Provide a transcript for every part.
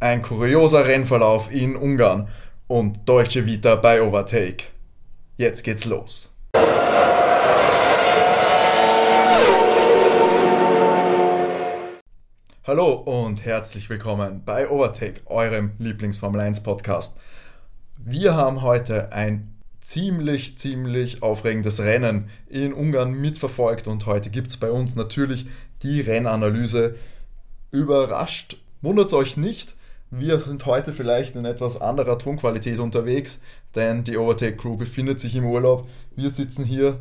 ein kurioser Rennverlauf in Ungarn und Deutsche Vita bei Overtake. Jetzt geht's los. Hallo und herzlich willkommen bei Overtake, eurem Lieblings-Formel 1 Podcast. Wir haben heute ein ziemlich, ziemlich aufregendes Rennen in Ungarn mitverfolgt und heute gibt es bei uns natürlich die Rennanalyse. Überrascht, wundert euch nicht, wir sind heute vielleicht in etwas anderer Tonqualität unterwegs, denn die Overtake Crew befindet sich im Urlaub. Wir sitzen hier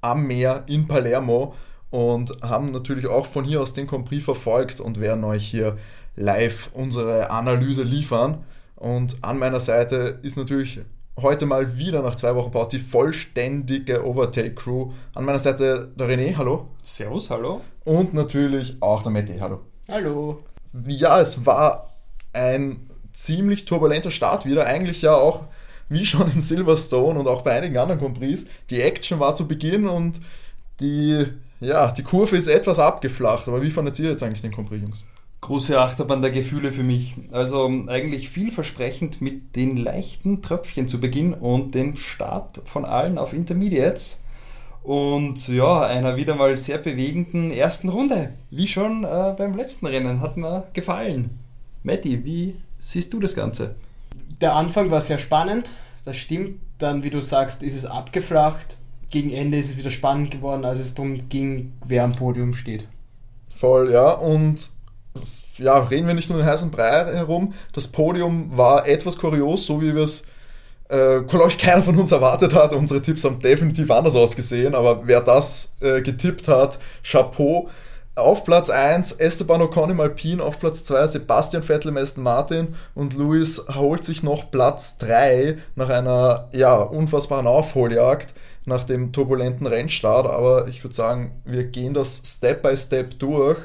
am Meer in Palermo und haben natürlich auch von hier aus den Compris verfolgt und werden euch hier live unsere Analyse liefern. Und an meiner Seite ist natürlich heute mal wieder nach zwei Wochen Pause die vollständige Overtake-Crew. An meiner Seite der René, hallo. Servus, hallo. Und natürlich auch der Matti, hallo. Hallo. Ja, es war ein ziemlich turbulenter Start wieder. Eigentlich ja auch wie schon in Silverstone und auch bei einigen anderen Compris. Die Action war zu Beginn und die ja, die Kurve ist etwas abgeflacht, aber wie fandet ihr jetzt eigentlich den Compris, Jungs? Große Achterbahn der Gefühle für mich. Also eigentlich vielversprechend mit den leichten Tröpfchen zu Beginn und dem Start von allen auf Intermediates. Und ja, einer wieder mal sehr bewegenden ersten Runde. Wie schon äh, beim letzten Rennen. Hat mir gefallen. Matti, wie siehst du das Ganze? Der Anfang war sehr spannend, das stimmt. Dann, wie du sagst, ist es abgeflacht gegen Ende ist es wieder spannend geworden, als es darum ging, wer am Podium steht. Voll, ja, und ja, reden wir nicht nur den heißen Brei herum. Das Podium war etwas kurios, so wie wir es, äh, glaube ich, keiner von uns erwartet hat. Unsere Tipps haben definitiv anders ausgesehen, aber wer das äh, getippt hat, Chapeau. Auf Platz 1 Esteban Ocon im Alpin, auf Platz 2 Sebastian Vettel im Aston Martin und Lewis holt sich noch Platz 3 nach einer ja, unfassbaren Aufholjagd nach dem turbulenten Rennstart, aber ich würde sagen, wir gehen das Step by Step durch,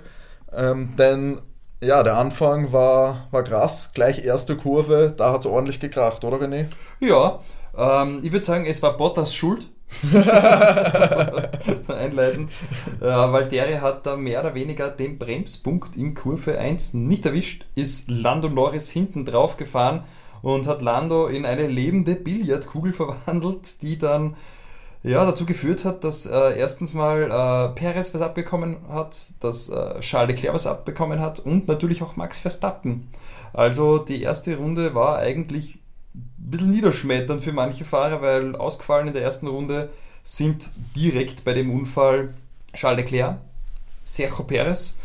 ähm, denn ja, der Anfang war, war krass, gleich erste Kurve, da hat es ordentlich gekracht, oder René? Ja, ähm, ich würde sagen, es war Bottas Schuld. einleitend. Äh, Valtteri hat da mehr oder weniger den Bremspunkt in Kurve 1 nicht erwischt, ist Lando Norris hinten drauf gefahren und hat Lando in eine lebende Billardkugel verwandelt, die dann ja, dazu geführt hat, dass äh, erstens mal äh, Perez was abbekommen hat, dass äh, Charles Leclerc was abbekommen hat und natürlich auch Max Verstappen. Also die erste Runde war eigentlich ein bisschen niederschmetternd für manche Fahrer, weil ausgefallen in der ersten Runde sind direkt bei dem Unfall Charles Leclerc, Sergio Perez,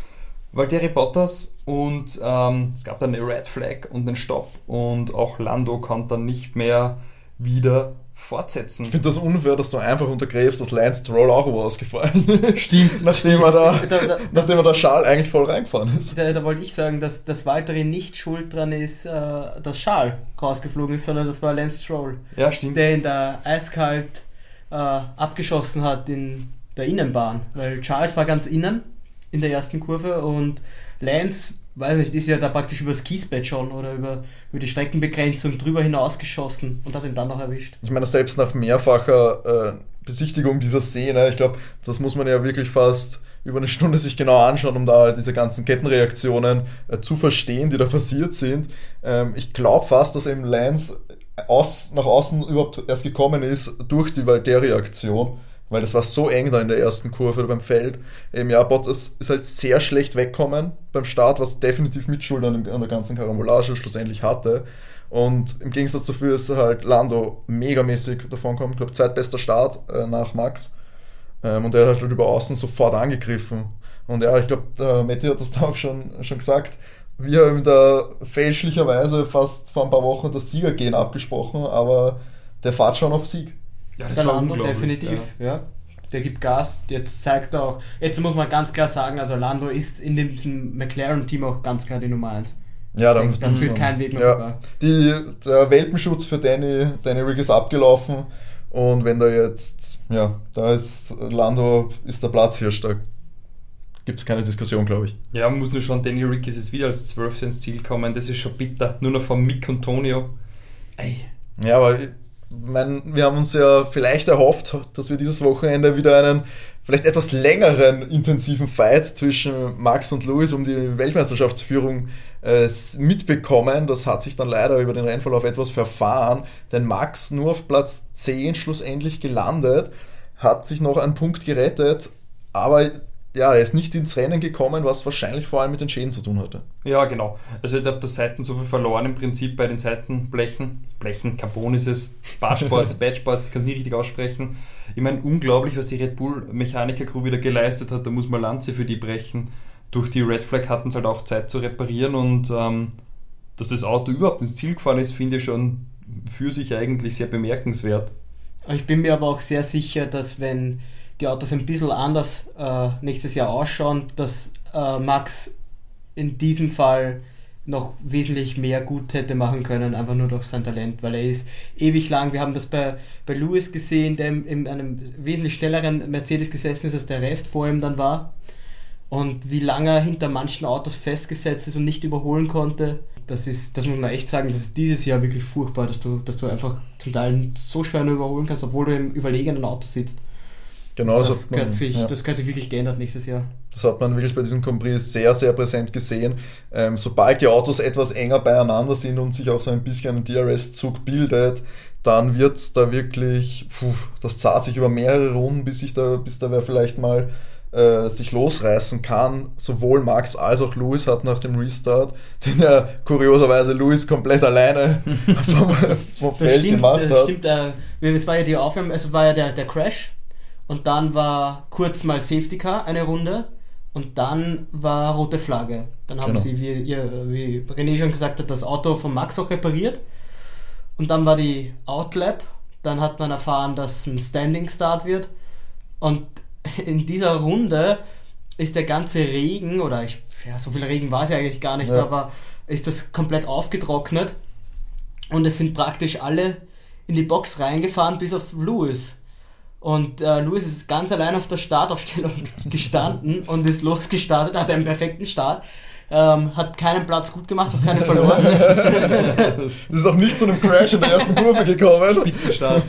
Valtteri Bottas und ähm, es gab dann eine Red Flag und einen Stopp und auch Lando konnte dann nicht mehr wieder fortsetzen. Ich finde das unfair, dass du einfach untergräbst, dass Lance Stroll auch wo ausgefallen ist. Stimmt. nachdem, Er da, da, da, nachdem er da Schal eigentlich voll reingefahren ist. Da, da wollte ich sagen, dass, dass Valtteri nicht schuld dran ist, äh, dass Schal rausgeflogen ist, sondern das war Lance Stroll. Ja, stimmt. Der ihn da eiskalt äh, abgeschossen hat in der Innenbahn. Weil Charles war ganz innen in der ersten Kurve und Lance weiß nicht, ist ja da praktisch über das Kiesbett schon oder über, über die Streckenbegrenzung drüber hinausgeschossen und hat ihn dann noch erwischt. Ich meine, selbst nach mehrfacher äh, Besichtigung dieser Szene, ich glaube, das muss man ja wirklich fast über eine Stunde sich genau anschauen, um da diese ganzen Kettenreaktionen äh, zu verstehen, die da passiert sind. Ähm, ich glaube fast, dass eben Lance aus, nach außen überhaupt erst gekommen ist durch die Valtteri-Aktion weil das war so eng da in der ersten Kurve beim Feld. Eben, ja, Bottas ist halt sehr schlecht wegkommen beim Start, was definitiv Mitschuld an, der ganzen Karambolage schlussendlich hatte. Und im Gegensatz dafür ist halt Lando megamäßig davon gekommen. Ich glaube, zweitbester Start äh, nach Max. Ähm, und er hat halt über außen sofort angegriffen. Und ja, ich glaube, der Matti hat das da auch schon, schon gesagt. Wir haben da fälschlicherweise fast vor ein paar Wochen das Siegergehen abgesprochen, aber der fährt schon auf Sieg. Ja, das der war Lando definitiv, ja. ja. Der gibt Gas. Jetzt zeigt er auch. Jetzt muss man ganz klar sagen, also Lando ist in diesem McLaren-Team auch ganz klar die Nummer 1. Ja, da, da führt kein Weg mehr ja. vorbei. Die, der Welpenschutz für Danny, Danny Rick ist abgelaufen und wenn da jetzt, ja, da ist Lando, ist der Platz hier stark. Gibt es keine Diskussion, glaube ich. Ja, man muss nur schon, Danny Rick ist jetzt wieder als 12. ins Ziel kommen, das ist schon bitter. Nur noch von Mick und Tonio. Ey. Ja, aber mein, wir haben uns ja vielleicht erhofft, dass wir dieses Wochenende wieder einen vielleicht etwas längeren intensiven Fight zwischen Max und Lewis um die Weltmeisterschaftsführung äh, mitbekommen. Das hat sich dann leider über den Rennverlauf etwas verfahren, denn Max nur auf Platz 10 schlussendlich gelandet, hat sich noch einen Punkt gerettet, aber ja, er ist nicht ins Rennen gekommen, was wahrscheinlich vor allem mit den Schäden zu tun hatte. Ja, genau. Also er hat auf der Seiten so viel verloren im Prinzip bei den Seitenblechen. Blechen, Carbon ist es, Barsports, Badsports, ich kann es nie richtig aussprechen. Ich meine, unglaublich, was die Red Bull Mechaniker Crew wieder geleistet hat. Da muss man Lanze für die brechen. Durch die Red Flag hatten sie halt auch Zeit zu reparieren und ähm, dass das Auto überhaupt ins Ziel gefahren ist, finde ich schon für sich eigentlich sehr bemerkenswert. Ich bin mir aber auch sehr sicher, dass wenn die Autos ein bisschen anders äh, nächstes Jahr ausschauen, dass äh, Max in diesem Fall noch wesentlich mehr gut hätte machen können, einfach nur durch sein Talent, weil er ist ewig lang, wir haben das bei, bei Lewis gesehen, der in einem wesentlich schnelleren Mercedes gesessen ist, als der Rest vor ihm dann war. Und wie lange er hinter manchen Autos festgesetzt ist und nicht überholen konnte, das ist, das muss man echt sagen, das ist dieses Jahr wirklich furchtbar, dass du, dass du einfach zum Teil so schwer nur überholen kannst, obwohl du im überlegenen Auto sitzt. Genau, das, das, man, sich, ja. das hat sich wirklich geändert nächstes Jahr. Das hat man wirklich bei diesem Compris sehr, sehr präsent gesehen. Ähm, sobald die Autos etwas enger beieinander sind und sich auch so ein bisschen ein DRS-Zug bildet, dann wird es da wirklich, puh, das zahlt sich über mehrere Runden, bis, ich da, bis da wer vielleicht mal äh, sich losreißen kann. Sowohl Max als auch Lewis hat nach dem Restart, den ja kurioserweise Lewis komplett alleine vom, vom Feld stimmt, gemacht hat. Stimmt, äh, es war ja die Aufnahme, also war ja der, der Crash und dann war kurz mal Safety Car, eine Runde. Und dann war rote Flagge. Dann haben genau. sie, wie, ihr, wie René schon gesagt hat, das Auto von Max auch repariert. Und dann war die Outlap. Dann hat man erfahren, dass ein Standing Start wird. Und in dieser Runde ist der ganze Regen, oder ich, ja, so viel Regen war es ja eigentlich gar nicht, ja. aber ist das komplett aufgetrocknet. Und es sind praktisch alle in die Box reingefahren, bis auf Lewis. Und äh, Luis ist ganz allein auf der Startaufstellung gestanden und ist losgestartet, hat einen perfekten Start. Ähm, hat keinen Platz gut gemacht, hat keinen verloren. das ist auch nicht zu einem Crash in der ersten Kurve gekommen. Spitzenstart.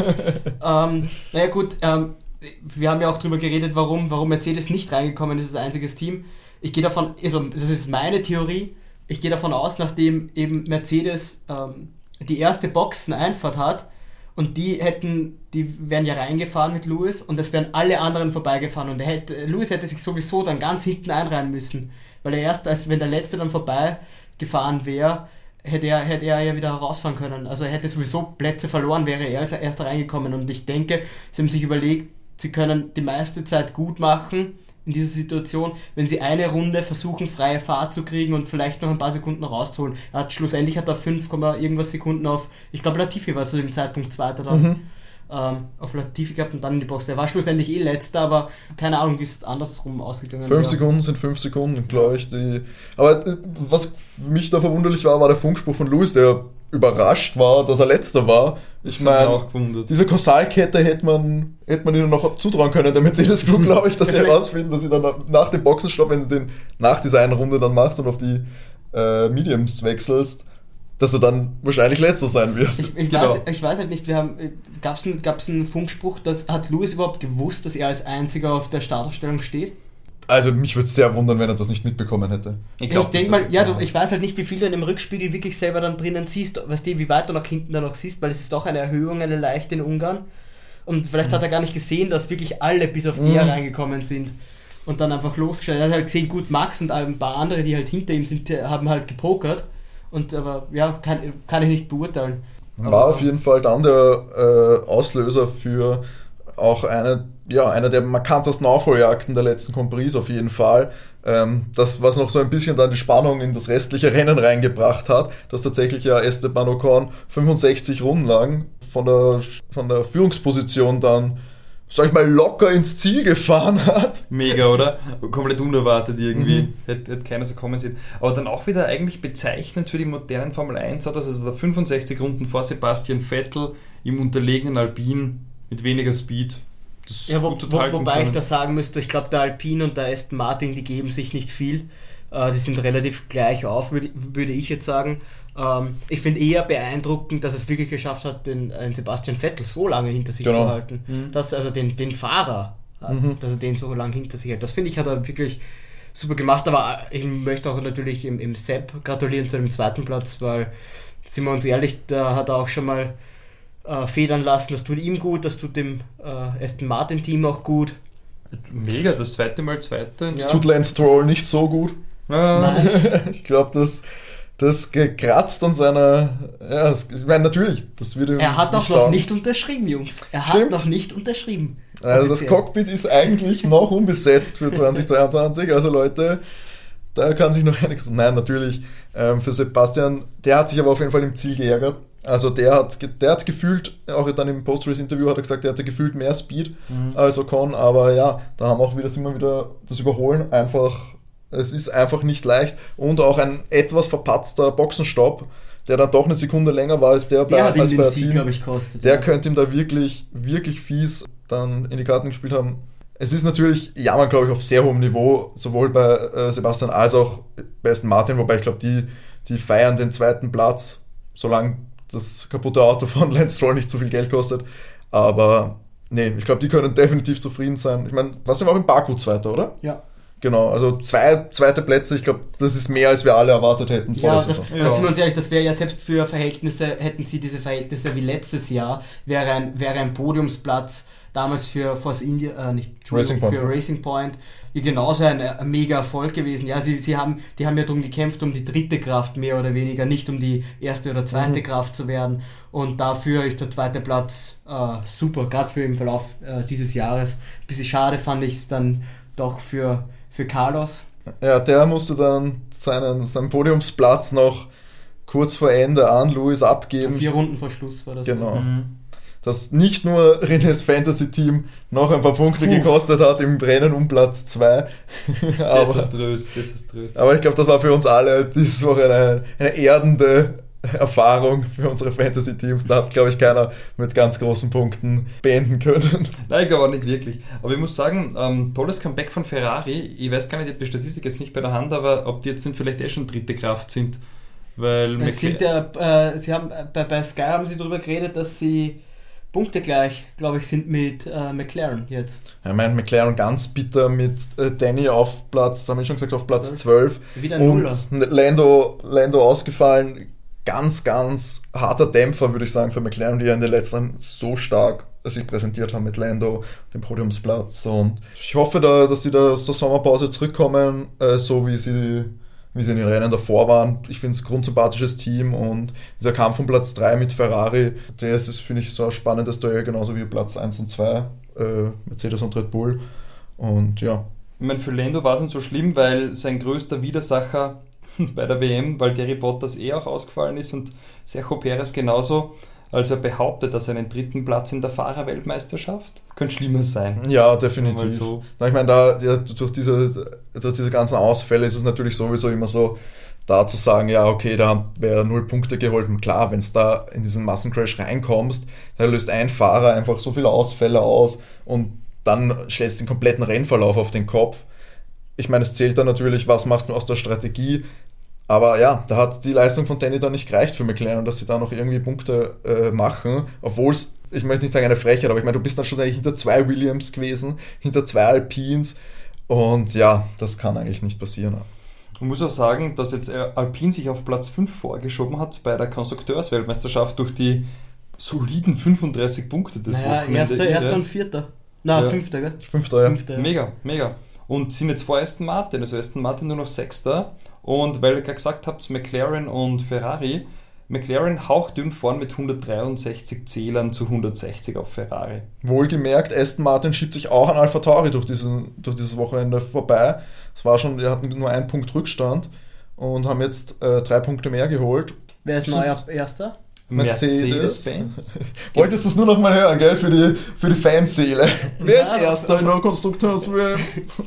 ähm, naja gut, ähm, wir haben ja auch drüber geredet, warum, warum Mercedes nicht reingekommen ist als einziges Team. Ich gehe davon, also das ist meine Theorie, ich gehe davon aus, nachdem eben Mercedes ähm, die erste Boxeneinfahrt hat, und die hätten, die wären ja reingefahren mit Lewis und es wären alle anderen vorbeigefahren. Und er hätte, Lewis hätte sich sowieso dann ganz hinten einreihen müssen, weil er erst, als wenn der Letzte dann vorbeigefahren wäre, hätte er, hätte er ja wieder rausfahren können. Also er hätte sowieso Plätze verloren, wäre er als erster reingekommen. Und ich denke, sie haben sich überlegt, sie können die meiste Zeit gut machen in dieser Situation, wenn sie eine Runde versuchen, freie Fahrt zu kriegen und vielleicht noch ein paar Sekunden rauszuholen. Er hat schlussendlich hat er 5, irgendwas Sekunden auf, ich glaube Latifi war zu dem Zeitpunkt Zweiter dann. Mhm. Ähm, auf Latifi gehabt und dann in die Box. Er war schlussendlich eh letzter, aber keine Ahnung, wie es andersrum ausgegangen ist. Fünf Sekunden sind fünf Sekunden, glaube ich. Die, aber äh, was für mich da verwunderlich war, war der Funkspruch von Louis, der überrascht war, dass er letzter war. Ich meine, diese Kausalkette hätte man, hätte man ihnen noch zutrauen können, der Mercedes Group, glaube ich, dass sie herausfinden, dass sie dann nach dem Boxenstopp, wenn du den nach dieser einen Runde dann machst und auf die äh, Mediums wechselst, dass du dann wahrscheinlich letzter sein wirst. Ich, ich, genau. weiß, ich weiß, halt nicht, wir haben, gab es einen, einen Funkspruch, dass, hat Louis überhaupt gewusst, dass er als einziger auf der Startaufstellung steht? Also mich würde es sehr wundern, wenn er das nicht mitbekommen hätte. Ich, glaub, ich denke mal, ja, du, ich weiß halt nicht, wie viel du in dem Rückspiegel wirklich selber dann drinnen siehst, weißt du, wie weit du nach hinten da noch siehst, weil es ist doch eine Erhöhung, eine leichte in Ungarn. Und vielleicht mhm. hat er gar nicht gesehen, dass wirklich alle bis auf mhm. er reingekommen sind. Und dann einfach losgestellt. Er hat halt gesehen, gut, Max und ein paar andere, die halt hinter ihm sind, haben halt gepokert. Und aber ja, kann, kann ich nicht beurteilen. War aber, auf jeden Fall dann der äh, Auslöser für auch eine, ja, eine der markantesten Aufholjagden der letzten Compris auf jeden Fall. Ähm, das, was noch so ein bisschen dann die Spannung in das restliche Rennen reingebracht hat, dass tatsächlich ja Esteban Ocon 65 Runden lang von der, von der Führungsposition dann sag ich mal, locker ins Ziel gefahren hat. Mega, oder? Komplett unerwartet irgendwie. Mhm. Hätte, hätte keiner so kommen sehen. Aber dann auch wieder eigentlich bezeichnend für die modernen Formel 1 Autos, also der 65 Runden vor Sebastian Vettel im unterlegenen Alpin mit weniger Speed. Das ja, wo, wo, wobei ich da sagen müsste, ich glaube, der Alpine und der Aston Martin, die geben sich nicht viel. Äh, die sind relativ gleich auf, würde, würde ich jetzt sagen. Ähm, ich finde eher beeindruckend, dass es wirklich geschafft hat, den, den Sebastian Vettel so lange hinter sich Genau. zu halten. Mhm. Dass also den, den Fahrer, äh, Mhm. dass er den so lange hinter sich hält. Das finde ich, hat er wirklich super gemacht. Aber ich möchte auch natürlich im, im Sepp gratulieren zu dem zweiten Platz, weil, sind wir uns ehrlich, da hat er auch schon mal äh, federn lassen. Das tut ihm gut, das tut dem äh, Aston Martin Team auch gut. Mega, das zweite Mal zweite. Das tut Lance Stroll nicht so gut. Ja. Ich glaube, das, das gekratzt an seiner. Ja, das, ich meine, natürlich, das ihm Er hat auch noch nicht unterschrieben, Jungs. Er hat Stimmt. noch nicht unterschrieben. Also das. Cockpit ist eigentlich noch unbesetzt für 2022. Also Leute, da kann sich noch einiges. Nein, natürlich. Ähm, für Sebastian, der hat sich aber auf jeden Fall im Ziel geärgert. Also der hat, der hat gefühlt, auch dann im Post-Race-Interview hat er gesagt, er hatte gefühlt mehr Speed Mhm. als Ocon. Aber ja, da haben auch wieder, sind wir wieder das Überholen einfach. Es ist einfach nicht leicht. Und auch ein etwas verpatzter Boxenstopp, der dann doch eine Sekunde länger war als der, Der hat ihm als bei Sieg, Team. glaube ich, gekostet. Der ja. könnte ihm da wirklich, wirklich fies dann in die Karten gespielt haben. Es ist natürlich Jammern, glaube ich, auf sehr hohem Niveau, sowohl bei äh, Sebastian als auch bei Aston Martin, wobei ich glaube, die, die feiern den zweiten Platz, solange das kaputte Auto von Lance Stroll nicht zu viel Geld kostet. Aber nee, ich glaube, die können definitiv zufrieden sein. Ich meine, was sind wir auch im Baku Zweiter, oder? Ja. Genau, also zwei zweite Plätze, ich glaube, das ist mehr, als wir alle erwartet hätten vor Ja, der das, Saison. Ja. da sind wir uns ehrlich, das wäre ja selbst für Verhältnisse, hätten sie diese Verhältnisse wie letztes Jahr, wäre ein, wäre ein Podiumsplatz damals für Force India, äh, nicht, Racing Point, für. Racing Point, genauso ein, ein mega Erfolg gewesen. Ja, sie, sie haben, die haben ja darum gekämpft, um die dritte Kraft mehr oder weniger, nicht um die erste oder zweite Mhm. Kraft zu werden. Und dafür ist der zweite Platz äh, super, gerade für im Verlauf äh, dieses Jahres. bisschen schade fand ich es dann doch für, für Carlos. Ja, der musste dann seinen, seinen Podiumsplatz noch kurz vor Ende an Louis abgeben. Vier Runden vor Schluss war das. Genau. Mhm. Das nicht nur Renés Fantasy Team noch ein paar Punkte Puh. gekostet hat im Rennen um Platz 2. Das aber, ist tröst, das ist tröst. aber ich glaube, das war für uns alle diese Woche eine, eine erdende Erfahrung für unsere Fantasy-Teams. Da hat, glaube ich, keiner mit ganz großen Punkten beenden können. Nein, ich glaube auch nicht wirklich. Aber ich muss sagen, ähm, tolles Comeback von Ferrari. Ich weiß gar nicht, ich habe die Statistik jetzt nicht bei der Hand, aber ob die jetzt nicht vielleicht eh schon dritte Kraft sind. Weil Es sind ja, äh, sie haben, bei, bei Sky haben sie darüber geredet, dass sie Punkte gleich, glaube ich, sind mit äh, McLaren jetzt. Ich meine, McLaren ganz bitter mit äh, Danny auf Platz, haben wir schon gesagt, auf Platz 12. Wieder ein Nuller. Und Lando, Lando ausgefallen. Ganz, ganz harter Dämpfer, würde ich sagen, für McLaren, die ja in den letzten so stark sich präsentiert haben mit Lando, dem Podiumsplatz. Und ich hoffe, da, dass sie da aus der Sommerpause zurückkommen, äh, so wie sie, wie sie in den Rennen davor waren. Ich finde es ein grundsympathisches Team und dieser Kampf um Platz 3 mit Ferrari, das ist, finde ich, so ein spannendes Duell, genauso wie Platz 1 und 2, äh, Mercedes und Red Bull. Und ja, Ich meine, für Lando war es nicht so schlimm, weil sein größter Widersacher bei der WM, weil Terry Bottas eh auch ausgefallen ist und Sergio Perez genauso. Also er behauptet, dass er einen dritten Platz in der Fahrerweltmeisterschaft könnte schlimmer sein. Ja, definitiv. so. Na, Ich meine, da ja, durch, diese, durch diese ganzen Ausfälle ist es natürlich sowieso immer so, da zu sagen, ja, okay, da haben wir null Punkte geholt. Und klar, wenn es da in diesen Massencrash reinkommst, da löst ein Fahrer einfach so viele Ausfälle aus und dann stellst du den kompletten Rennverlauf auf den Kopf. Ich meine, es zählt dann natürlich, was machst du aus der Strategie. Aber ja, da hat die Leistung von Danny dann nicht gereicht für McLaren, dass sie da noch irgendwie Punkte äh, machen, obwohl es, ich möchte nicht sagen eine Frechheit, aber ich meine, du bist dann schon eigentlich hinter zwei Williams gewesen, hinter zwei Alpines und ja, das kann eigentlich nicht passieren. Man muss auch sagen, dass jetzt äh, Alpine sich auf Platz 5 vorgeschoben hat bei der Konstrukteursweltmeisterschaft durch die soliden 35 Punkte des naja, Wochenende. erster, erster und vierter. Na, Ja. fünfter, gell? Fünfter, ja. Fünfter. Mega, mega. Und sind jetzt vor Aston Martin, also Aston Martin nur noch Sechster. Und weil ihr gerade gesagt habt, McLaren und Ferrari, McLaren hauchdünn vorn mit 163 Zählern zu 160 auf Ferrari. Wohlgemerkt, Aston Martin schiebt sich auch an Alpha Tauri durch, diesen, durch dieses Wochenende vorbei. Es war schon, wir hatten nur einen Punkt Rückstand und haben jetzt äh, drei Punkte mehr geholt. Wer ist neu auf erster? Mercedes. Mercedes-Benz. Wolltest du es nur noch mal hören, gell? Für die, für die Fanseele. Wer ist Erster in der Konstrukteurswelt?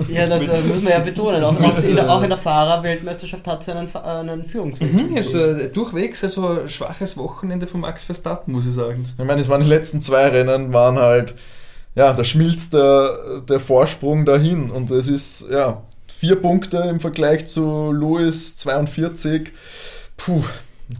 Ja, das äh, muss man ja betonen. Auch, auch, in, der, auch in der Fahrerweltmeisterschaft hat es einen, äh, einen Führungsweg. Mhm, also äh, durchwegs also ein schwaches Wochenende von Max Verstappen, muss ich sagen. Ich meine, es waren die letzten zwei Rennen, waren halt, ja, da schmilzt der, der Vorsprung dahin und es ist, ja, vier Punkte im Vergleich zu Lewis 42. Puh,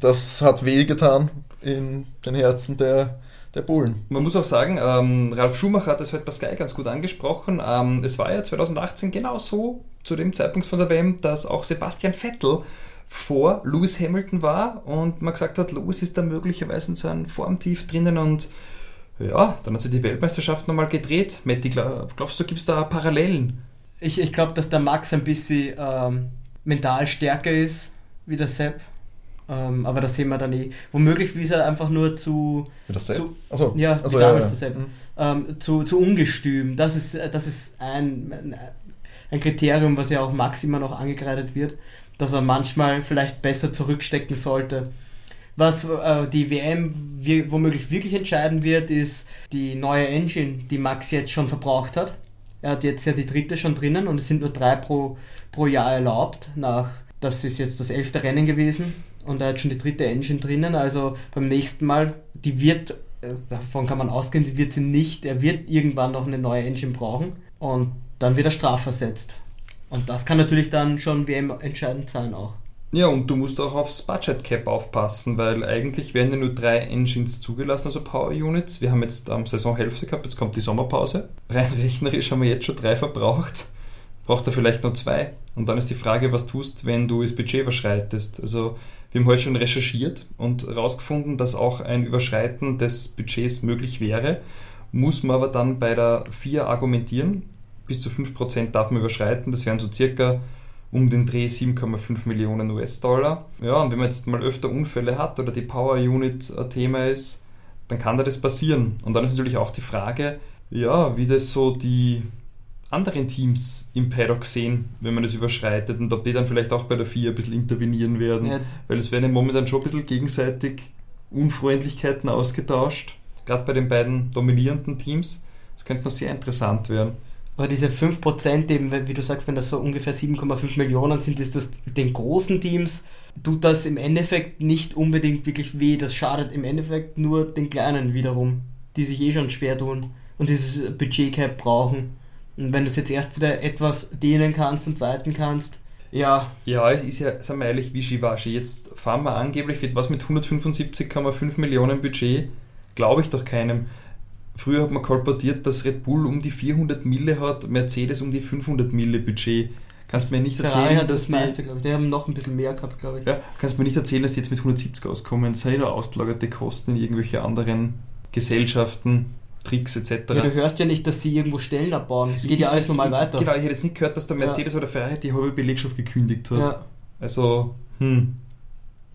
das hat wehgetan in den Herzen der, der Bullen. Man muss auch sagen, ähm, Ralf Schumacher hat das heute bei Sky ganz gut angesprochen. Ähm, es war ja 2018 genau so, zu dem Zeitpunkt von der WM, dass auch Sebastian Vettel vor Lewis Hamilton war und man gesagt hat, Lewis ist da möglicherweise in seinem Formtief drinnen und ja, dann hat sich die Weltmeisterschaft nochmal gedreht. Matti, glaubst du, gibt es da Parallelen? Ich, ich glaube, dass der Max ein bisschen ähm, mental stärker ist wie der Sepp. Ähm, aber das sehen wir dann eh. Womöglich ist er einfach nur zu. Das zu Achso. ja, Achso, ja, damals ja. Sepp. Mhm. Ähm, zu, zu ungestüm. Das ist, das ist ein, ein Kriterium, was ja auch Max immer noch angekreidet wird, dass er manchmal vielleicht besser zurückstecken sollte. Was äh, die WM wir, womöglich wirklich entscheiden wird, ist die neue Engine, die Max jetzt schon verbraucht hat. Er hat jetzt ja die dritte schon drinnen und es sind nur drei pro, pro Jahr erlaubt. Nach, das ist jetzt das elfte Rennen gewesen und er hat schon die dritte Engine drinnen. Also beim nächsten Mal, die wird, äh, davon kann man ausgehen, die wird sie nicht. Er wird irgendwann noch eine neue Engine brauchen und dann wird er strafversetzt. Und das kann natürlich dann schon WM entscheidend sein auch. Ja, und du musst auch aufs Budget Cap aufpassen, weil eigentlich werden ja nur drei Engines zugelassen, also Power Units. Wir haben jetzt am Saisonhälfte gehabt, jetzt kommt die Sommerpause. Rein rechnerisch haben wir jetzt schon drei verbraucht. Braucht er vielleicht nur zwei. Und dann ist die Frage, was tust, wenn du das Budget überschreitest. Also wir haben heute schon recherchiert und herausgefunden, dass auch ein Überschreiten des Budgets möglich wäre. Muss man aber dann bei der FIA argumentieren. Bis zu 5% darf man überschreiten. Das wären so circa um den Dreh 7,5 Millionen US-Dollar. Ja, und wenn man jetzt mal öfter Unfälle hat oder die Power Unit ein Thema ist, dann kann da das passieren. Und dann ist natürlich auch die Frage, ja, wie das so die anderen Teams im Paddock sehen, wenn man das überschreitet und ob die dann vielleicht auch bei der FIA ein bisschen intervenieren werden. Ja. Weil es werden momentan schon ein bisschen gegenseitig Unfreundlichkeiten ausgetauscht, gerade bei den beiden dominierenden Teams. Das könnte noch sehr interessant werden. Aber diese 5%, eben, wie du sagst, wenn das so ungefähr 7,5 Millionen sind, ist das den großen Teams, tut das im Endeffekt nicht unbedingt wirklich weh. Das schadet im Endeffekt nur den Kleinen wiederum, die sich eh schon schwer tun und dieses Budget-Cap brauchen. Und wenn du es jetzt erst wieder etwas dehnen kannst und weiten kannst, ja, Ja, es ist ja, sagen wir ehrlich, Wischiwaschi. Jetzt fahren wir angeblich mit was mit 175,5 Millionen Budget. Glaube ich doch keinem. Früher hat man kolportiert, dass Red Bull um die 400 Mille hat, Mercedes um die 500 Mille Budget. Kannst mir nicht Ferrari erzählen, hat dass das meiste, glaube ich. Die haben noch ein bisschen mehr gehabt, glaube ich. ja, kannst mir nicht erzählen, dass die jetzt mit 170 auskommen. Das sind ja nur ausgelagerte Kosten in irgendwelche anderen Gesellschaften, Tricks etc. Ja, du hörst ja nicht, dass sie irgendwo Stellen abbauen. Es geht ja alles normal weiter. Genau, ich hätte jetzt nicht gehört, dass der Mercedes oder Ferrari die halbe Belegschaft gekündigt hat. Ja. Also, hm.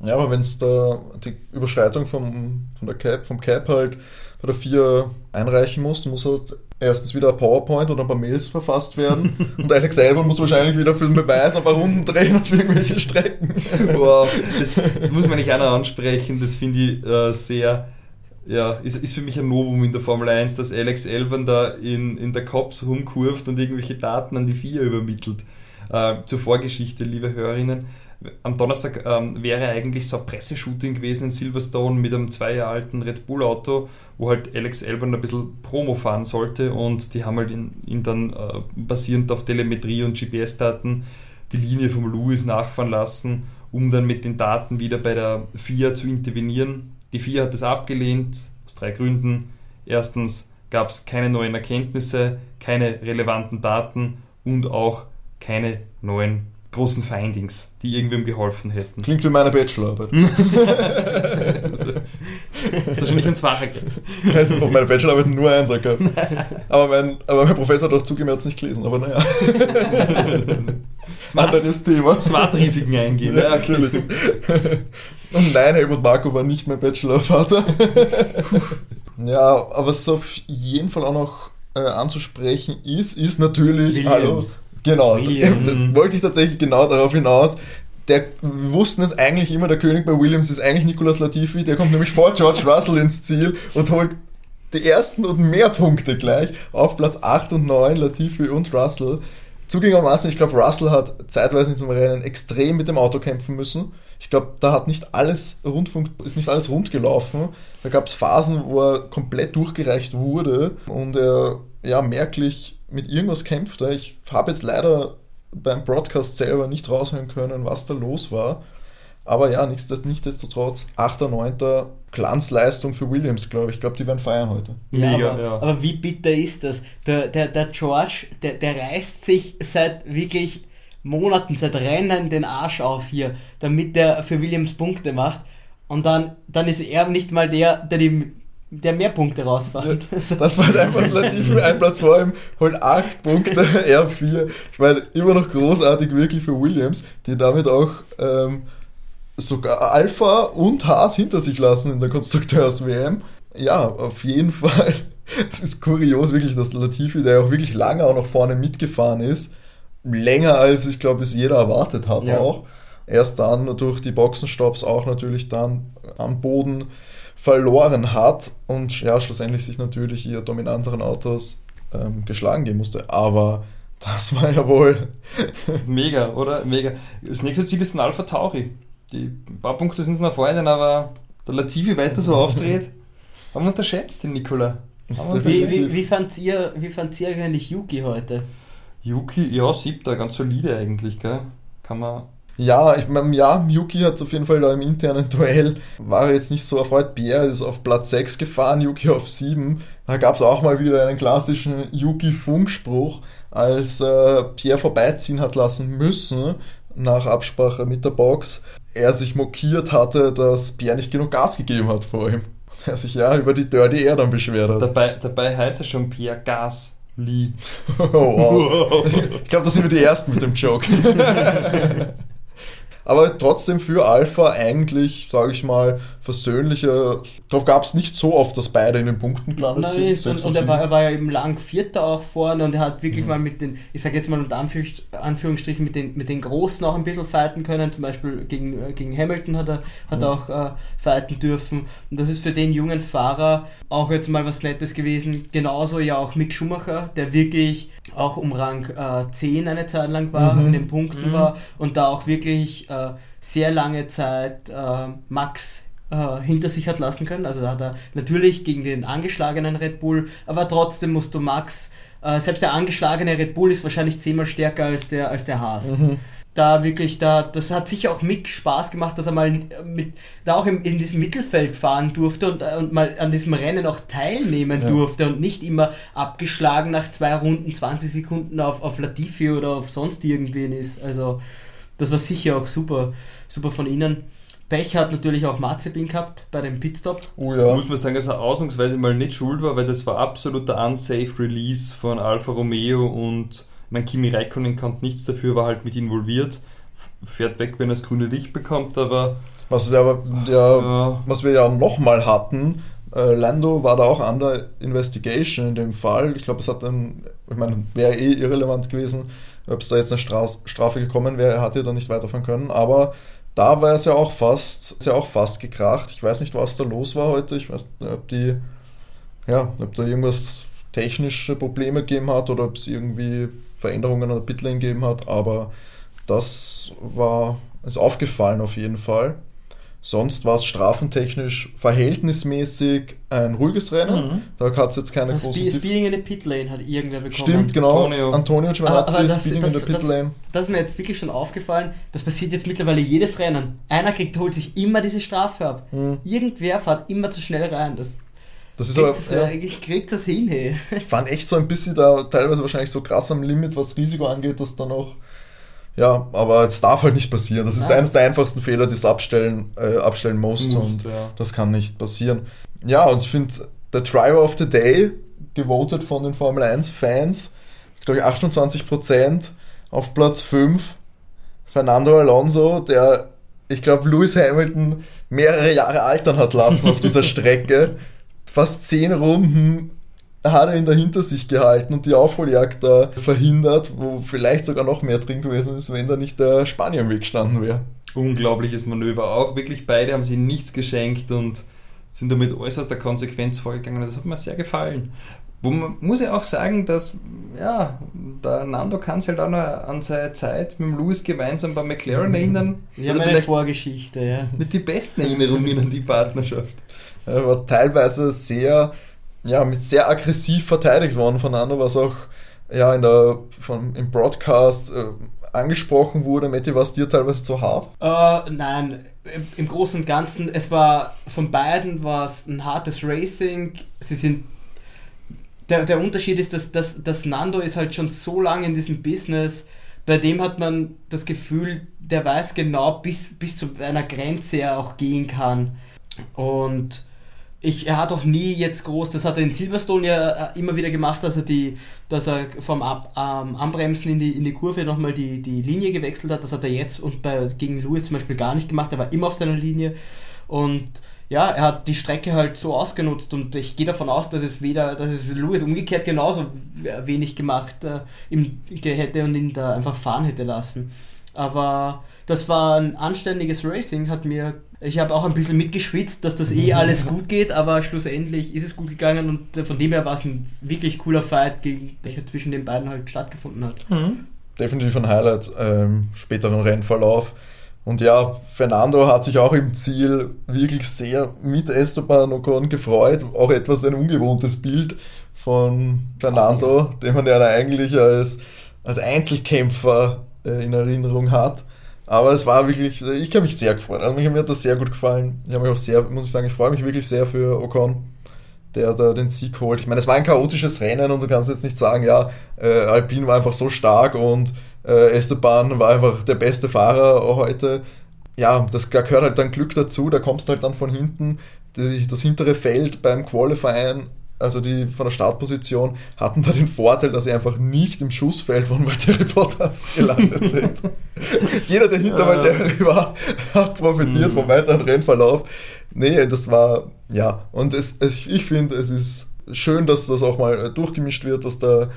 Ja, aber wenn es da die Überschreitung vom, von der Cap, vom Cap halt bei der 4 einreichen muss, muss halt erstens wieder ein PowerPoint oder ein paar Mails verfasst werden. und Alex selber muss wahrscheinlich wieder für den Beweis ein paar Runden drehen auf irgendwelche Strecken. Wow, das muss man nicht einer ansprechen, das finde ich äh, sehr, ja, ist, ist für mich ein Novum in der Formel 1, dass Alex Elvan da in, in der Cops rumkurft und irgendwelche Daten an die FIA übermittelt. Äh, zur Vorgeschichte, liebe Hörerinnen. Am Donnerstag ähm, wäre eigentlich so ein Presseshooting gewesen in Silverstone mit einem zwei Jahre alten Red Bull Auto, wo halt Alex Elban ein bisschen Promo fahren sollte und die haben halt ihn, dann äh, basierend auf Telemetrie und GPS-Daten die Linie vom Lewis nachfahren lassen, um dann mit den Daten wieder bei der FIA zu intervenieren. Die FIA hat das abgelehnt, aus drei Gründen. Erstens gab es keine neuen Erkenntnisse, keine relevanten Daten und auch keine neuen großen Findings, die irgendwem geholfen hätten. Klingt wie meine Bachelorarbeit. Das ist wahrscheinlich ein Zwacher Also auf meine Bachelorarbeit nur eins gehabt. Aber mein, aber mein Professor hat auch zugegeben, er hat es nicht gelesen. Aber naja, Smart, anderes Thema. Smart-Risiken eingehen. Ja, natürlich. Und nein, Helmut Marko war nicht mein Bachelorvater. ja, aber was auf jeden Fall auch noch äh, anzusprechen ist, ist natürlich. Williams. Hallo. Genau, Williams. das wollte ich tatsächlich genau darauf hinaus. Der, wir wussten es eigentlich immer, der König bei Williams ist eigentlich Nicolas Latifi, der kommt nämlich vor George Russell ins Ziel und holt die ersten und mehr Punkte gleich auf Platz 8 und 9, Latifi und Russell. Zugegebenermaßen, ich glaube, Russell hat zeitweise in zum Rennen extrem mit dem Auto kämpfen müssen. Ich glaube, da hat nicht alles Rundfunk, ist nicht alles rund gelaufen. Da gab es Phasen, wo er komplett durchgereicht wurde und er ja merklich mit irgendwas kämpfte. Ich habe jetzt leider beim Broadcast selber nicht raushören können, was da los war. Aber ja, nichtsdestotrotz, 8.9. Glanzleistung für Williams, glaube ich. Ich glaube, die werden feiern heute. Ja, Mega, aber, ja. aber wie bitter ist das? Der, der, der George, der, der reißt sich seit wirklich Monaten, seit Rennen den Arsch auf hier, damit der für Williams Punkte macht. Und dann, dann ist er nicht mal der, der, die, der mehr Punkte rausfällt. Dann fällt einfach Latifi ein Platz vor ihm, holt 8 Punkte, er 4. Ich meine, immer noch großartig wirklich für Williams, die damit auch ähm, sogar Alpha und Haas hinter sich lassen in der Konstrukteurs-WM. Ja, auf jeden Fall. Es ist kurios wirklich, dass Latifi, der auch wirklich lange auch noch vorne mitgefahren ist, länger als ich glaube, es jeder erwartet hat Ja. auch. Erst dann durch die Boxenstopps auch natürlich dann am Boden verloren hat und ja, schlussendlich sich natürlich ihr dominanteren Autos ähm, geschlagen geben musste. Aber das war ja wohl. Mega, oder? Mega. Das nächste Ziel ist ein Alpha Tauri. Die ein paar Punkte sind es nach vorne, aber der Latifi weiter so aufdreht. Haben wir unterschätzt, den Nikola. Wie, wie, wie fandt ihr, wie fandt ihr eigentlich Yuki heute? Yuki, ja, siebter, ganz solide eigentlich, gell? Kann man. Ja, ich meine, ja, Yuki hat auf jeden Fall da im internen Duell, war jetzt nicht so erfreut. Pierre ist auf Platz 6 gefahren, Yuki auf 7. Da gab es auch mal wieder einen klassischen Yuki-Funkspruch, als äh, Pierre vorbeiziehen hat lassen müssen, nach Absprache mit der Box. Er sich mokiert hatte, dass Pierre nicht genug Gas gegeben hat vor ihm. Er sich ja über die Dirty Air dann beschwert hat. Dabei, dabei heißt er schon Pierre Gasly. Oh, wow. Ich glaube, das sind wir die Ersten mit dem Joke. Aber trotzdem für Alpha eigentlich, sage ich mal, versöhnliche. Ich glaube, gab es nicht so oft, dass beide in den Punkten gelandet Nein, sind. und, und er war, er war ja eben lang Vierter auch vorne und er hat wirklich mal mit den, ich sage jetzt mal unter Anführungs- Anführungsstrichen, mit den, mit den Großen auch ein bisschen fighten können. Zum Beispiel gegen, äh, gegen Hamilton hat er, hat er auch äh, fighten dürfen. Und das ist für den jungen Fahrer auch jetzt mal was Nettes gewesen. Genauso ja auch Mick Schumacher, der wirklich auch um Rang äh, 10 eine Zeit lang war, Mhm. in den Punkten war und da auch wirklich äh, sehr lange Zeit äh, Max äh, hinter sich hat lassen können. Also da hat er natürlich gegen den angeschlagenen Red Bull, aber trotzdem musst du Max, äh, selbst der angeschlagene Red Bull ist wahrscheinlich zehnmal stärker als der, als der Haas. Da wirklich, da, das hat sicher auch Mick Spaß gemacht, dass er mal mit, da auch im, in diesem Mittelfeld fahren durfte und, äh, und mal an diesem Rennen auch teilnehmen Ja. durfte und nicht immer abgeschlagen nach zwei Runden 20 Sekunden auf, auf Latifi oder auf sonst irgendwen ist. Also das war sicher auch super, super von ihnen. Pech hat natürlich auch Mazepin gehabt bei dem Pitstop. Oh ja. Muss man sagen, dass er ausnahmsweise mal nicht schuld war, weil das war absoluter unsafe Release von Alfa Romeo und mein Kimi Räikkönen kann nichts dafür, war halt mit involviert. Fährt weg, wenn er das grüne Licht bekommt, aber Was, wir aber, ja, Ja. was wir ja nochmal hatten, äh, Lando war da auch under investigation in dem Fall. Ich glaube, es hat dann, ich meine, wäre eh irrelevant gewesen, ob es da jetzt eine Straß, Strafe gekommen wäre, er hätte da nicht weiterfahren können, aber da war es ja auch fast, ist ja auch fast gekracht. Ich weiß nicht, was da los war heute. Ich weiß nicht, ob die, ja, ob da irgendwas technische Probleme gegeben hat oder ob es irgendwie Veränderungen an der Pitlane gegeben hat, aber das war, ist aufgefallen auf jeden Fall. Sonst war es strafentechnisch verhältnismäßig ein ruhiges Rennen. Mhm. Da hat es jetzt keine großen Spe Speeding in the Pit Lane hat irgendwer bekommen. Stimmt, genau. Antonio. Antonio, Giovinazzi, aber das- Speeding das- in the Pit das- Lane. Das ist mir jetzt wirklich schon aufgefallen. Das passiert jetzt mittlerweile jedes Rennen. Einer kriegt, holt sich immer diese Strafe ab. Mhm. Irgendwer fährt immer zu schnell rein. Das Das ist aber, das, ja, ich krieg das hin, hey. ich fand echt so ein bisschen da teilweise wahrscheinlich so krass am Limit, was Risiko angeht, dass dann auch. Ja, aber es darf halt nicht passieren. Das ist Nein. eines der einfachsten Fehler, die es abstellen, äh, abstellen musst. Musst, und ja. das kann nicht passieren. Ja, und ich finde, der Driver of the Day, gewotet von den Formel 1-Fans, glaube ich 28% auf Platz 5. Fernando Alonso, der, ich glaube, Lewis Hamilton mehrere Jahre altern hat lassen auf dieser Strecke. Fast 10 Runden hat er ihn da hinter sich gehalten und die Aufholjagd da verhindert, wo vielleicht sogar noch mehr drin gewesen ist, wenn da nicht der Spanier im Weg gestanden wäre. unglaubliches Manöver. Auch wirklich beide haben sie nichts geschenkt und sind damit äußerst der Konsequenz vorgegangen. Das hat mir sehr gefallen. Wo man muss ja auch sagen, dass ja, der Nando kann sich halt auch noch an seine Zeit mit dem Lewis gemeinsam bei McLaren erinnern. Wir haben Oder eine vielleicht Vorgeschichte, ja. nicht die besten Erinnerungen an die Partnerschaft. Er war teilweise sehr, ja, mit sehr aggressiv verteidigt worden von Nando, was auch ja, in der, von, im Broadcast äh, angesprochen wurde. Matti, war es dir teilweise zu hart? Äh, nein, im, im Großen und Ganzen, es war von beiden war es ein hartes Racing. Sie sind der, der Unterschied ist, dass, dass, dass Nando ist halt schon so lange in diesem Business, bei dem hat man das Gefühl, der weiß genau, bis, bis zu einer Grenze er auch gehen kann. Und ich, er hat auch nie jetzt groß, das hat er in Silverstone ja äh, immer wieder gemacht, dass er die, dass er vom Ab, ähm, Anbremsen in die, in die Kurve nochmal die, die Linie gewechselt hat. Das hat er jetzt und bei, gegen Lewis zum Beispiel gar nicht gemacht, er war immer auf seiner Linie. Und ja, er hat die Strecke halt so ausgenutzt und ich gehe davon aus, dass es weder, dass es Lewis umgekehrt genauso wenig gemacht äh, ihm hätte und ihn da einfach fahren hätte lassen. Aber das war ein anständiges Racing, hat mir. Ich habe auch ein bisschen mitgeschwitzt, dass das eh alles gut geht, aber schlussendlich ist es gut gegangen und äh, von dem her war es ein wirklich cooler Fight, der zwischen den beiden halt stattgefunden hat. Mhm. Definitiv ein Highlight ähm, späteren Rennverlauf. Und ja, Fernando hat sich auch im Ziel wirklich sehr mit Esteban Ocon gefreut. Auch etwas ein ungewohntes Bild von Fernando, den man ja eigentlich als, als Einzelkämpfer äh, in Erinnerung hat. Aber es war wirklich, ich habe mich sehr gefreut. Also mir hat das sehr gut gefallen. Ich habe mich auch sehr, muss ich sagen, ich freue mich wirklich sehr für Ocon, der da den Sieg holt. Ich meine, es war ein chaotisches Rennen und du kannst jetzt nicht sagen, ja, äh, Alpine war einfach so stark und äh, Esteban war einfach der beste Fahrer heute. Ja, das gehört halt dann Glück dazu, da kommst du halt dann von hinten. Die, das hintere Feld beim Qualifying, also die von der Startposition, hatten da den Vorteil, dass sie einfach nicht im Schussfeld von Valtteri Bottas gelandet sind. Jeder, der hinter Valtteri war, hat profitiert mhm. vom weiteren Rennverlauf. Nee, das war, ja, und es, es ich finde, es ist schön, dass das auch mal durchgemischt wird, dass da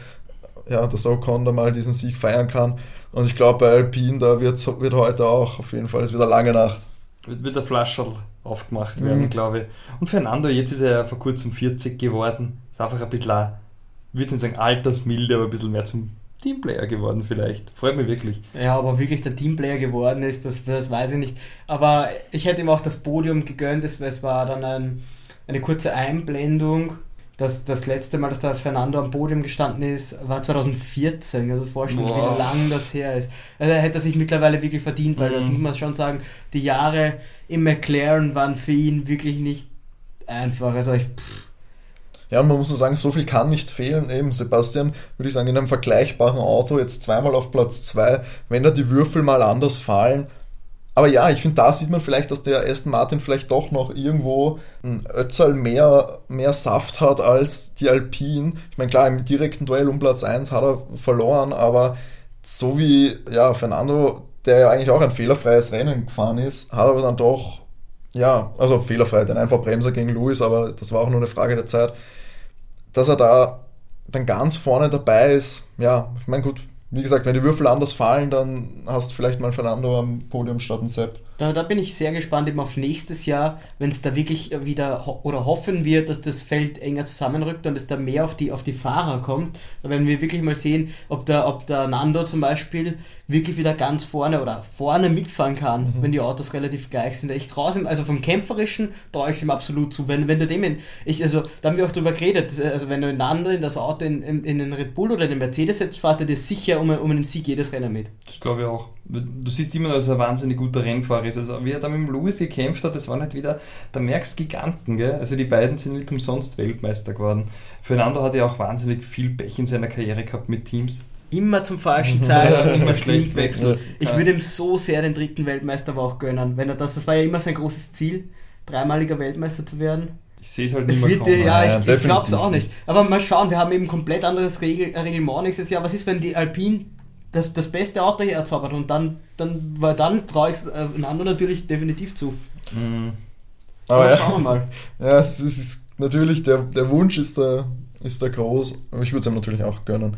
ja, dass Ocon da mal diesen Sieg feiern kann. Und ich glaube, bei Alpine, da wird, wird heute auch auf jeden Fall, es wird eine lange Nacht. Wird, wird der Flascherl aufgemacht werden, mhm. glaube ich. Und Fernando, jetzt ist er ja vor kurzem 40 geworden. Ist einfach ein bisschen, ich würde nicht sagen altersmilde, aber ein bisschen mehr zum Teamplayer geworden vielleicht. Freut mich wirklich. Ja, aber wirklich der Teamplayer geworden ist, das, das weiß ich nicht. Aber ich hätte ihm auch das Podium gegönnt, es war dann ein, eine kurze Einblendung das, das letzte Mal, dass der Fernando am Podium gestanden ist, war 2014. Also vorstellen, wie lang das her ist. Also er hätte sich mittlerweile wirklich verdient, weil mhm. das muss man schon sagen, die Jahre im McLaren waren für ihn wirklich nicht einfach. Also ich, ja, man muss sagen, so viel kann nicht fehlen. Eben Sebastian, würde ich sagen, in einem vergleichbaren Auto jetzt zweimal auf Platz zwei, wenn da die Würfel mal anders fallen, aber ja, ich finde, da sieht man vielleicht, dass der Aston Martin vielleicht doch noch irgendwo ein Ötzal mehr, mehr Saft hat als die Alpine. Ich meine, klar, im direkten Duell um Platz 1 hat er verloren, aber so wie ja, Fernando, der ja eigentlich auch ein fehlerfreies Rennen gefahren ist, hat aber dann doch, ja, also fehlerfrei, den einfach Bremser gegen Lewis, aber das war auch nur eine Frage der Zeit, dass er da dann ganz vorne dabei ist. Ja, ich meine, gut, wie gesagt, wenn die Würfel anders fallen, dann hast du vielleicht mal Fernando am Podium statt ein Sepp. Da, da bin ich sehr gespannt eben auf nächstes Jahr, wenn es da wirklich wieder ho oder hoffen wir, dass das Feld enger zusammenrückt und es da mehr auf die, auf die Fahrer kommt. Da werden wir wirklich mal sehen, ob der, ob der Nando zum Beispiel wirklich wieder ganz vorne oder vorne mitfahren kann, mhm. wenn die Autos relativ gleich sind. Ich traue ihm, also vom Kämpferischen traue ich es ihm absolut zu. Wenn, wenn du dem in, ich, also da haben wir auch drüber geredet, also wenn du in Nando in das Auto in, in, in den Red Bull oder den Mercedes setzt, fahrt er dir sicher um, um einen Sieg jedes Rennen mit. Das glaube ich auch. Du siehst immer, dass er wahnsinnig guter Rennfahrer ist. Also wie er da mit dem Lewis gekämpft hat, das war nicht wieder, da merkst du Giganten, gell? Also die beiden sind nicht umsonst Weltmeister geworden. Fernando hat ja auch wahnsinnig viel Pech in seiner Karriere gehabt mit Teams immer zum falschen Zeitpunkt immer schlecht gewechselt. Ich würde ihm so sehr den dritten Weltmeister aber auch gönnen, wenn er das, das war ja immer sein großes Ziel, dreimaliger Weltmeister zu werden. Ich sehe es halt nicht mehr kommen. Ja, ich, ich glaube es auch nicht. Aber mal schauen, wir haben eben komplett anderes Regel, Reglement nächstes Jahr. Was ist, wenn die Alpine das, das beste Auto hier erzaubert und dann, dann, weil dann traue ich es äh, Nando natürlich definitiv zu. Mhm. Aber, Aber ja. schauen wir mal. Ja, es ist natürlich, der, der Wunsch ist da, ist da groß. Ich würde es ihm natürlich auch gönnen.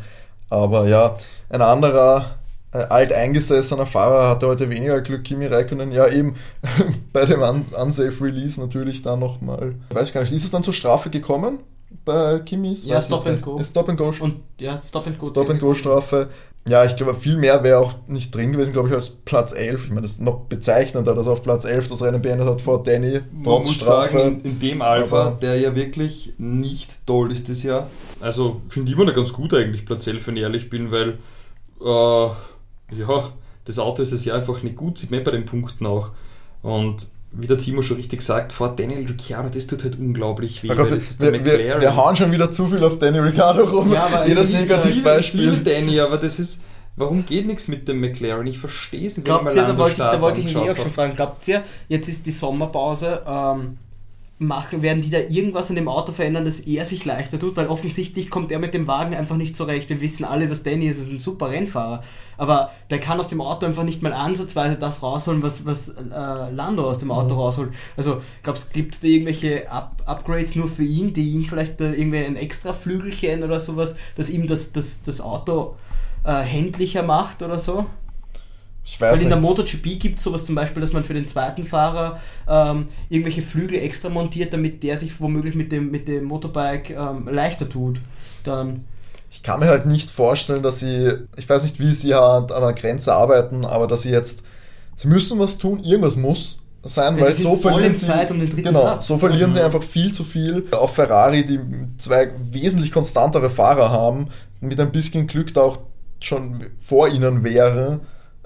Aber ja, ein anderer äh, alteingesessener Fahrer hatte heute weniger Glück, Kimi Räikkönen. Ja, eben bei dem Un Unsafe Release natürlich dann nochmal. Weiß ich gar nicht, ist es dann zur Strafe gekommen? Bei Kimis? Ja, Stop and Go. Stop and Go. Und ja, Stop and Go. Stop and Go Strafe. Ja, ich glaube, viel mehr wäre auch nicht drin gewesen, glaube ich, als Platz 11. Ich meine, das ist noch bezeichnender, dass er auf Platz 11 das Rennen beendet hat vor Danny, trotz Man muss Strafe. Sagen, in, in dem Alpha, der ja wirklich nicht toll ist das Jahr. Also, finde ich immer noch ganz gut eigentlich, Platz 11, wenn ich ehrlich bin, weil äh, Ja, das Auto ist es ja einfach nicht gut, sieht man bei den Punkten auch. Und wie der Timo schon richtig sagt, vor Daniel Ricciardo, das tut halt unglaublich weh. Gott, das ist wir, wir, wir, hauen schon wieder zu viel auf Danny Ricciardo rum. Ja, aber Jedes Negativbeispiel. Viel, Danny, aber das ist. Warum geht nichts mit dem McLaren? Ich verstehe es nicht. Glaubt ihr, da wollte ich, da wollte ich ihn eh auch schon fragen, glaubt ihr, jetzt ist die Sommerpause, ähm, machen, werden die da irgendwas an dem Auto verändern, dass er sich leichter tut, weil offensichtlich kommt er mit dem Wagen einfach nicht zurecht. Wir wissen alle, dass Danny ist, ist ein super Rennfahrer, aber der kann aus dem Auto einfach nicht mal ansatzweise das rausholen, was, was äh, Lando aus dem Auto mhm. rausholt. Also glaubst gibt es da irgendwelche Up Upgrades nur für ihn, die ihm vielleicht äh, irgendwie ein extra Flügelchen oder sowas, dass ihm das, das, das Auto äh, händlicher macht oder so? Ich weiß Weil in der nicht. MotoGP gibt es sowas zum Beispiel, dass man für den zweiten Fahrer ähm, irgendwelche Flügel extra montiert, damit der sich womöglich mit dem, mit dem Motorbike ähm, leichter tut. Dann ich kann mir halt nicht vorstellen, dass sie, ich weiß nicht, wie sie an einer Grenze arbeiten, aber dass sie jetzt, sie müssen was tun, irgendwas muss sein, Ja, weil sie so verlieren sie, um genau, Platz. so verlieren sie Mhm. einfach viel zu viel auf Ferrari, die zwei wesentlich konstantere Fahrer haben, mit ein bisschen Glück da auch schon vor ihnen wäre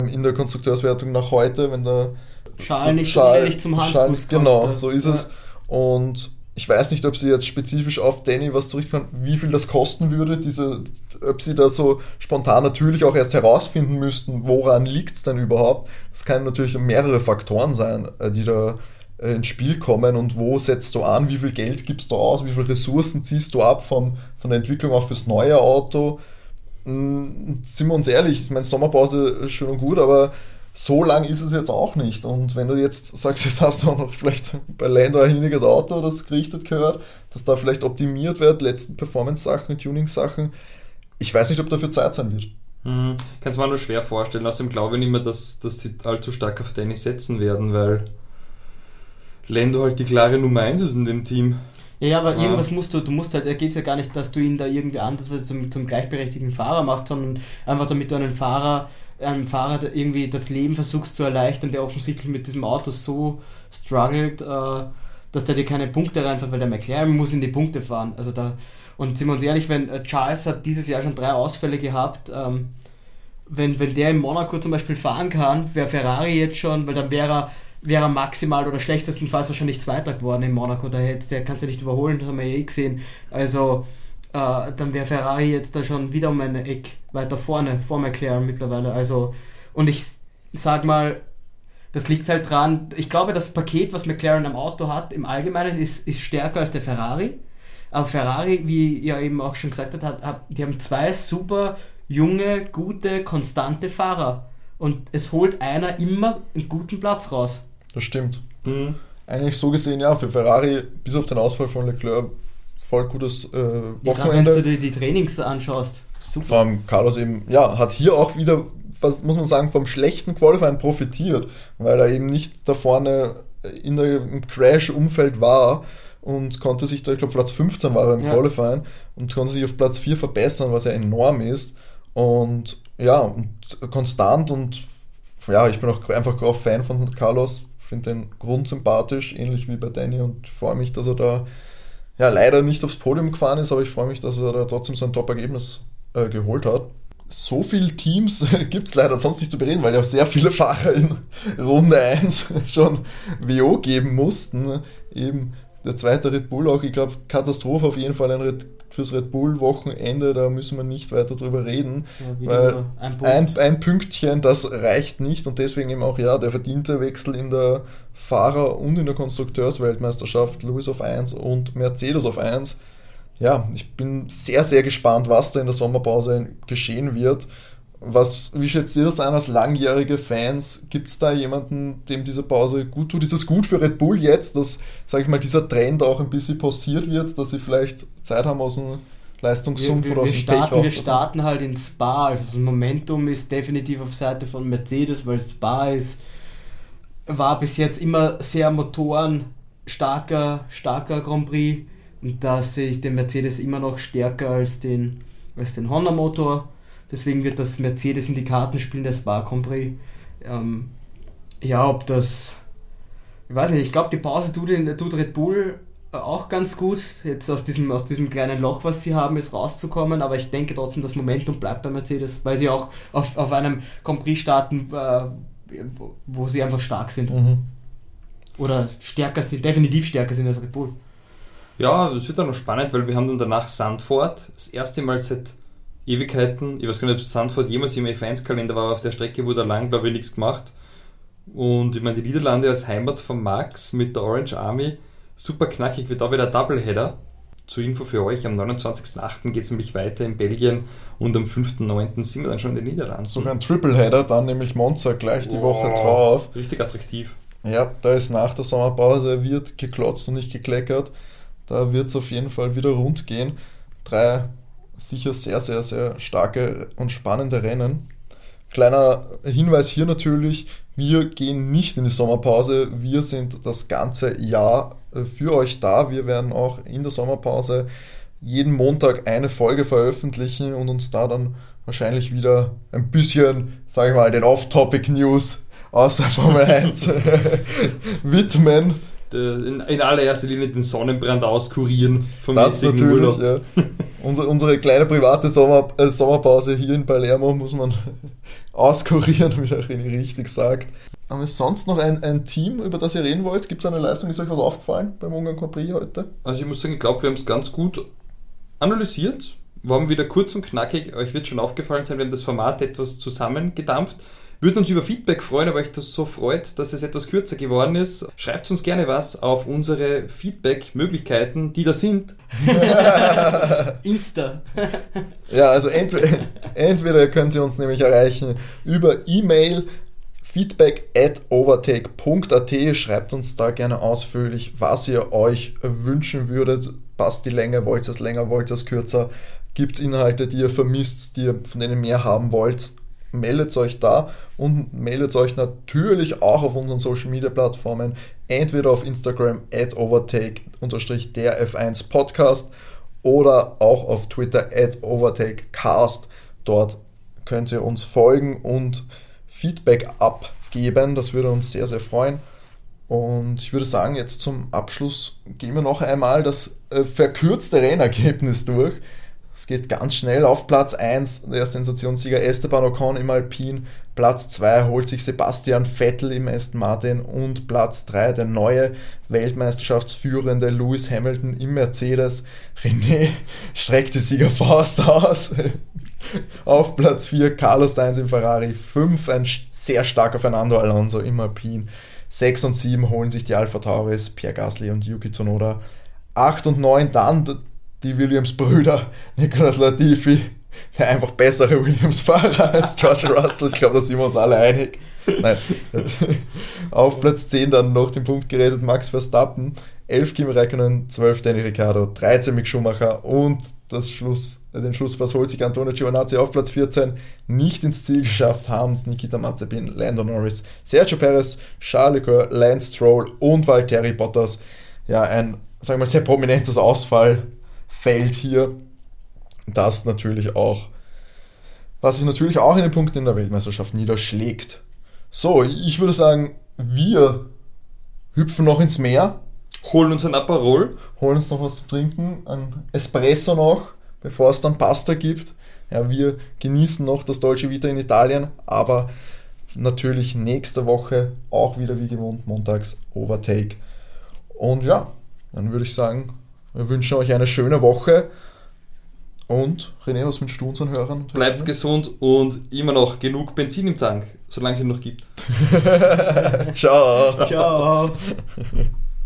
in der Konstrukteurswertung nach heute, wenn der Schal nicht Schal- zum Schal- Handfuß Genau, kommt. so ist Ja. es. Und ich weiß nicht, ob sie jetzt spezifisch auf Danny was zurückkommen, wie viel das kosten würde, diese, ob sie da so spontan natürlich auch erst herausfinden müssten, woran liegt es denn überhaupt. Das können natürlich mehrere Faktoren sein, äh, die da äh, ins Spiel kommen und wo setzt du an, wie viel Geld gibst du aus, wie viele Ressourcen ziehst du ab vom, von der Entwicklung auch fürs neue Auto. Mm, Sind wir uns ehrlich, ich meine, Sommerpause ist schön und gut, aber so lang ist es jetzt auch nicht. Und wenn du jetzt sagst, jetzt hast du auch noch vielleicht bei Lando ein hiniges Auto, das gerichtet gehört, dass da vielleicht optimiert wird, letzten Performance-Sachen, Tuning-Sachen, ich weiß nicht, ob dafür Zeit sein wird. Mhm. Kann es mir nur schwer vorstellen. Außerdem glaube ich nicht mehr, dass, dass sie allzu stark auf Danny setzen werden, weil Lando halt die klare Nummer 1 ist in dem Team. Ja, ja, aber Ja. irgendwas musst du, du musst halt, da geht es ja gar nicht, dass du ihn da irgendwie anders zum, zum gleichberechtigten Fahrer machst, sondern einfach damit du einen Fahrer, einem Fahrer irgendwie das Leben versuchst zu erleichtern, der offensichtlich mit diesem Auto so struggelt, äh, dass der dir keine Punkte reinfährt, weil der McLaren muss in die Punkte fahren. Also da, und sind wir uns ehrlich, wenn äh, Charles hat dieses Jahr schon drei Ausfälle gehabt, ähm, wenn, wenn der in Monaco zum Beispiel fahren kann, wäre Ferrari jetzt schon, weil dann wäre er, wäre maximal oder schlechtestenfalls wahrscheinlich Zweiter geworden in Monaco. Da hätte, der kannst du nicht überholen, das haben wir ja eh gesehen. Also äh, dann wäre Ferrari jetzt da schon wieder um ein Eck weiter vorne, vor McLaren mittlerweile. Also, und ich sag mal, das liegt halt dran, ich glaube, das Paket, was McLaren am Auto hat, im Allgemeinen ist, ist stärker als der Ferrari. Aber Ferrari, wie ihr eben auch schon gesagt habt, hat, die haben zwei super junge, gute, konstante Fahrer. Und es holt einer immer einen guten Platz raus. Das stimmt. Mhm. Eigentlich so gesehen, ja, für Ferrari, bis auf den Ausfall von Leclerc, voll gutes äh, Ja, Gerade wenn du Wochenende. dir die Trainings anschaust. Super. Vor allem Carlos eben, ja, hat hier auch wieder, was muss man sagen, vom schlechten Qualifying profitiert, weil er eben nicht da vorne in der, im Crash-Umfeld war und konnte sich da, ich glaube, Platz 15 war er im Ja. Qualifying und konnte sich auf Platz 4 verbessern, was ja enorm ist. Und ja, und konstant und ja, ich bin auch einfach auch Fan von Carlos, finde den grundsympathisch, ähnlich wie bei Danny und freue mich, dass er da ja leider nicht aufs Podium gefahren ist, aber ich freue mich, dass er da trotzdem so ein Top-Ergebnis äh, geholt hat. So viele Teams gibt es leider sonst nicht zu bereden, weil ja auch sehr viele Fahrer in Runde 1 schon WO geben mussten. Eben der zweite Red Bull auch, ich glaube, Katastrophe auf jeden Fall ein Red, fürs Red Bull-Wochenende, da müssen wir nicht weiter drüber reden. Ja, Weil ein ein, ein Pünktchen, das reicht nicht und deswegen eben auch ja der verdiente Wechsel in der Fahrer- und in der Konstrukteursweltmeisterschaft, Lewis auf 1 und Mercedes auf 1. Ja, ich bin sehr, sehr gespannt, was da in der Sommerpause geschehen wird. Was, wie schätzt ihr das ein als langjährige Fans? Gibt es da jemanden, dem diese Pause gut tut? Ist es gut für Red Bull jetzt, dass, sage ich mal, dieser Trend auch ein bisschen pausiert wird, dass sie vielleicht Zeit haben aus dem wir, Leistungssumpf wir, oder aus wir, dem Pech starten, wir starten halt in Spa. Also das Momentum ist definitiv auf Seite von Mercedes, weil Spa ist, war bis jetzt immer sehr Motoren starker, starker Grand Prix. Und da sehe ich den Mercedes immer noch stärker als den, als den Honda-Motor. Deswegen wird das Mercedes in die Karten spielen, der Spa Grand Prix. Ähm, ja, ob das. Ich weiß nicht, ich glaube, die Pause tut, in, tut Red Bull auch ganz gut, jetzt aus diesem, aus diesem kleinen Loch, was sie haben, jetzt rauszukommen, aber ich denke trotzdem, das Momentum bleibt bei Mercedes, weil sie auch auf, auf einem Grand Prix starten, äh, wo sie einfach stark sind. Mhm. Oder stärker sind, definitiv stärker sind als Red Bull. Ja, das wird dann noch spannend, weil wir haben dann danach Sandford, das erste Mal seit Ewigkeiten, ich weiß gar nicht, ob Sandford jemals im F1-Kalender war, aber auf der Strecke wurde lang, glaube ich, nichts gemacht. Und ich meine, die Niederlande als Heimat von Max mit der Orange Army, super knackig, wird da wieder Doubleheader. Zur Info für euch, am 29.08. geht es nämlich weiter in Belgien und am 5.09. sind wir dann schon in den Niederlanden. Sogar ein Tripleheader, dann nämlich Monza gleich die Woche Wow, drauf. Richtig attraktiv. Ja, da ist nach der Sommerpause, wird geklotzt und nicht gekleckert. Da wird es auf jeden Fall wieder rund gehen. Drei sicher sehr, sehr, sehr starke und spannende Rennen. Kleiner Hinweis hier natürlich, wir gehen nicht in die Sommerpause, wir sind das ganze Jahr äh, für euch da. Wir werden auch in der Sommerpause jeden Montag eine Folge veröffentlichen und uns da dann wahrscheinlich wieder ein bisschen, sage ich mal, den Off-Topic-News außer Formel 1 widmen. Der- In, in allererster Linie den Sonnenbrand auskurieren vom Das jetzigen natürlich, Urlaub. ja. Unsere, unsere kleine private Sommer, äh, Sommerpause hier in Palermo muss man auskurieren, wie der René richtig sagt. Haben wir sonst noch ein, ein Team, über das ihr reden wollt? Gibt es eine Leistung, ist euch was aufgefallen beim Ungarn Grand Prix heute? Also ich muss sagen, ich glaube, wir haben es ganz gut analysiert. Waren wieder kurz und knackig. Euch wird schon aufgefallen sein, wir haben das Format etwas zusammengedampft. Würden uns über Feedback freuen, aber euch das so freut, dass es etwas kürzer geworden ist. Schreibt uns gerne was auf unsere Feedback-Möglichkeiten, die da sind. Insta. Ja, also entweder, entweder könnt ihr uns nämlich erreichen über E-Mail feedback at overtake.at. Schreibt uns da gerne ausführlich, was ihr euch wünschen würdet. Passt die Länge, wollt ihr es länger, wollt ihr es kürzer? Gibt es Inhalte, die ihr vermisst, die ihr, von denen ihr mehr haben wollt? Meldet euch da und meldet euch natürlich auch auf unseren Social Media Plattformen, entweder auf Instagram at overtake der F1 Podcast oder auch auf Twitter at overtakecast. Dort könnt ihr uns folgen und Feedback abgeben. Das würde uns sehr, sehr freuen. Und ich würde sagen, jetzt zum Abschluss gehen wir noch einmal das äh, verkürzte Rennergebnis durch. Es geht ganz schnell auf Platz 1, der Sensationssieger Esteban Ocon im Alpin. Platz 2 holt sich Sebastian Vettel im Aston Martin und Platz 3 der neue Weltmeisterschaftsführende Lewis Hamilton im Mercedes. René streckt die Siegerfaust aus. Auf Platz 4 Carlos Sainz im Ferrari, 5 ein sehr starker Fernando Alonso im Alpin, 6 und 7 holen sich die Alpha Tauris, Pierre Gasly und Yuki Tsunoda, 8 und 9 dann die Williams-Brüder, Nicolas Latifi, der einfach bessere Williams-Fahrer als George Russell, ich glaube, da sind wir uns alle einig. Nein. Auf Platz 10 dann noch den Punkt gerettet Max Verstappen, 11 Kimi Räikkönen, 12 Danny Ricciardo, 13 Mick Schumacher und das Schluss, äh, den Schlusspass holt sich Antonio Giovinazzi auf Platz 14. Nicht ins Ziel geschafft haben es Nikita Mazepin, Lando Norris, Sergio Perez, Charles Leclerc, Lance Stroll und Valtteri Bottas. Ja, ein, sagen wir mal, sehr prominentes Ausfallfeld hier. Das natürlich auch, was sich natürlich auch in den Punkten in der Weltmeisterschaft niederschlägt. So, ich würde sagen, wir hüpfen noch ins Meer, Holen uns ein Aperol. holen uns noch was zu trinken, ein Espresso noch, bevor es dann Pasta gibt. Ja, wir genießen noch das Dolce Vita in Italien, aber natürlich nächste Woche auch wieder wie gewohnt montags Overtake. Und ja, dann würde ich sagen, wir wünschen euch eine schöne Woche. Und René, was wünschst du unseren Hörern? und Bleibt gesund und immer noch genug Benzin im Tank, solange es ihn noch gibt. Ciao. Ciao.